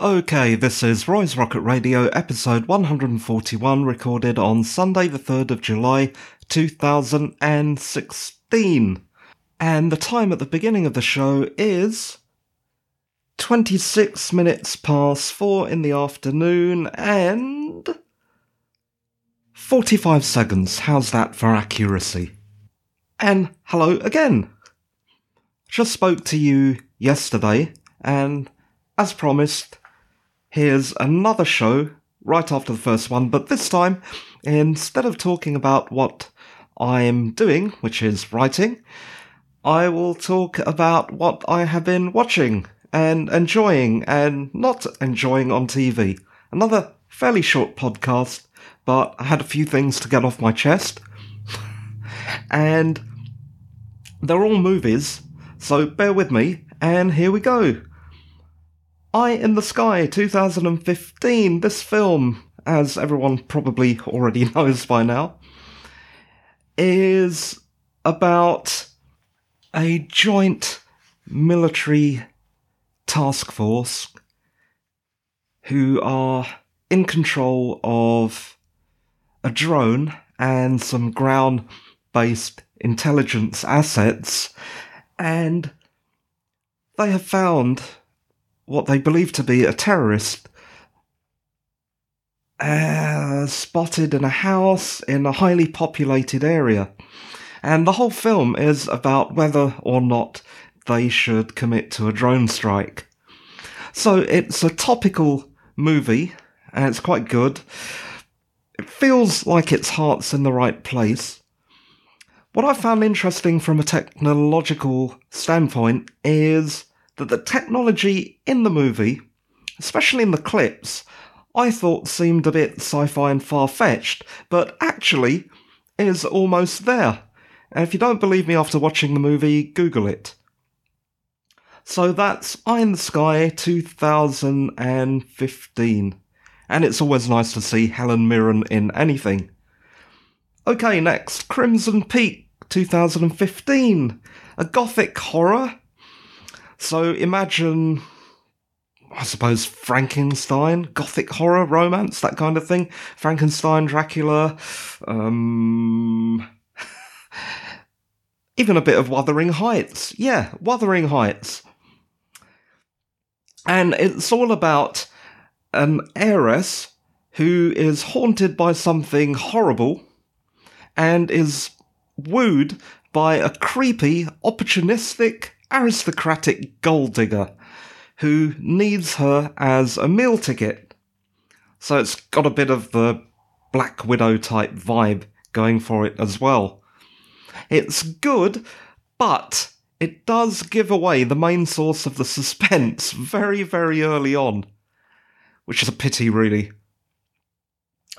Okay, this is Roy's Rocket Radio, episode 141, recorded on Sunday, the 3rd of July, 2016. And the time at the beginning of the show is 26 minutes past 4 in the afternoon and 45 seconds. How's that for accuracy? And hello again. Just spoke to you yesterday, and as promised, here's another show right after the first one, but this time, instead of talking about what I'm doing, which is writing, I will talk about what I have been watching and enjoying and not enjoying on TV. Another fairly short podcast, but I had a few things to get off my chest. and they're all movies, so bear with me, and here we go. Eye in the Sky 2015. This film, as everyone probably already knows by now, is about a joint military task force who are in control of a drone and some ground based intelligence assets, and they have found what they believe to be a terrorist uh, spotted in a house in a highly populated area. And the whole film is about whether or not they should commit to a drone strike. So it's a topical movie, and it's quite good. It feels like its heart's in the right place. What I found interesting from a technological standpoint is that the technology in the movie, especially in the clips, I thought seemed a bit sci fi and far fetched, but actually is almost there. And if you don't believe me after watching the movie, Google it. So that's Eye in the Sky 2015. And it's always nice to see Helen Mirren in anything. Okay, next Crimson Peak 2015. A gothic horror. So imagine, I suppose, Frankenstein, gothic horror, romance, that kind of thing. Frankenstein, Dracula, um, even a bit of Wuthering Heights. Yeah, Wuthering Heights. And it's all about an heiress who is haunted by something horrible and is wooed by a creepy, opportunistic, aristocratic gold digger who needs her as a meal ticket. So it's got a bit of the Black Widow type vibe going for it as well. It's good, but it does give away the main source of the suspense very, very early on, which is a pity, really.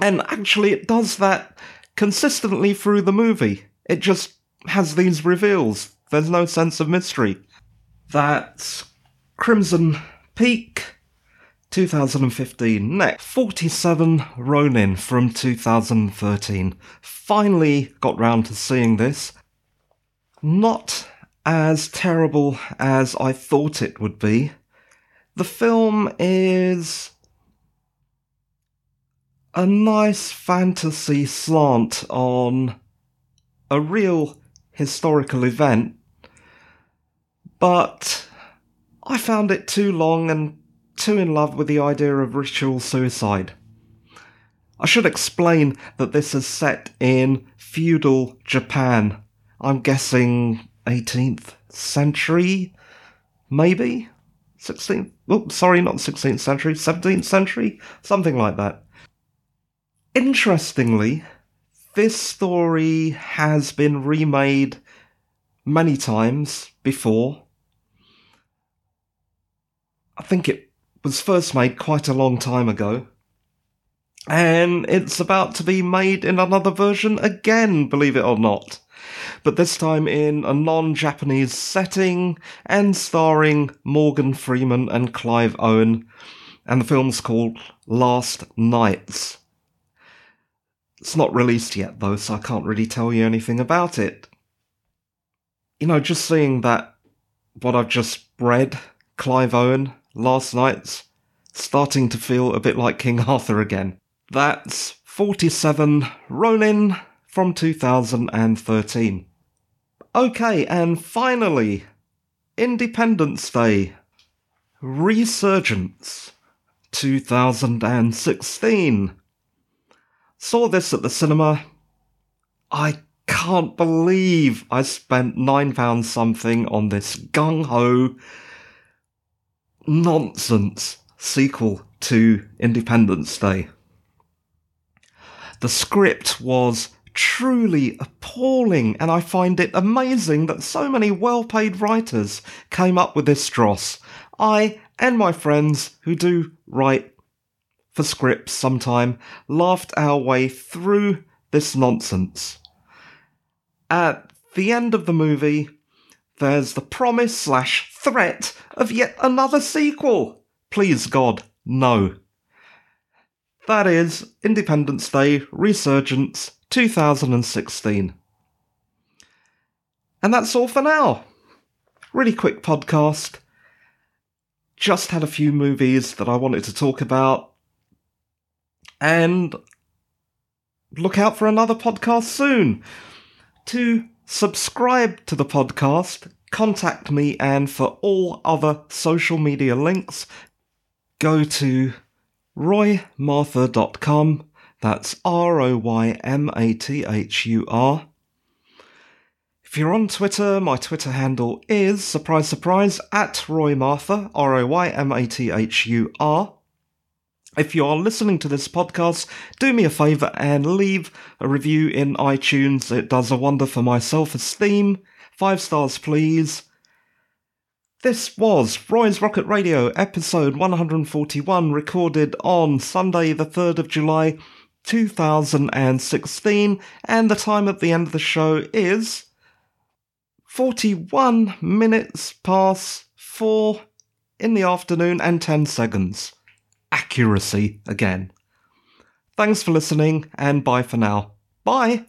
And actually, it does that consistently through the movie. It just has these reveals. There's no sense of mystery. That's Crimson Peak 2015. Next, 47 Ronin from 2013. Finally got round to seeing this. Not as terrible as I thought it would be. The film is a nice fantasy slant on a real historical event, but I found it too long and too in love with the idea of ritual suicide. I should explain that this is set in feudal Japan. I'm guessing 18th century, maybe? 16th? Oh, sorry, not 16th century, 17th century? Something like that. Interestingly, this story has been remade many times before. I think it was first made quite a long time ago. And it's about to be made in another version again, believe it or not but this time in a non Japanese setting and starring Morgan Freeman and Clive Owen. And the film's called Last Knights. It's not released yet though, so I can't really tell you anything about it. You know, just seeing that, what I've just read, Clive Owen, Last Knights starting to feel a bit like King Arthur again. That's 47 Ronin from 2013. Okay, and finally, Independence Day Resurgence 2016. Saw this at the cinema. I can't believe I spent £9 something on this gung ho nonsense sequel to Independence Day. The script was truly appalling, and I find it amazing that so many well paid writers came up with this dross. I and my friends who do write for scripts sometime laughed our way through this nonsense. At the end of the movie, there's the promise slash threat of yet another sequel. Please God, no. That is Independence Day Resurgence 2016. And that's all for now. Really quick podcast. Just had a few movies that I wanted to talk about. And look out for another podcast soon. To subscribe to the podcast, contact me, and for all other social media links, go to roymathur.com. That's R O Y M A T H U R. If you're on Twitter, my Twitter handle is, surprise, surprise, at roymathur, R O Y M A T H U R. If you are listening to this podcast, do me a favour and leave a review in iTunes. It does a wonder for my self esteem. Five stars, please. This was Roy's Rocket Radio, episode 141, recorded on Sunday, the 3rd of July, 2016, and the time at the end of the show is 41 minutes past 4 in the afternoon and 10 seconds accuracy again. Thanks for listening, and bye for now. Bye!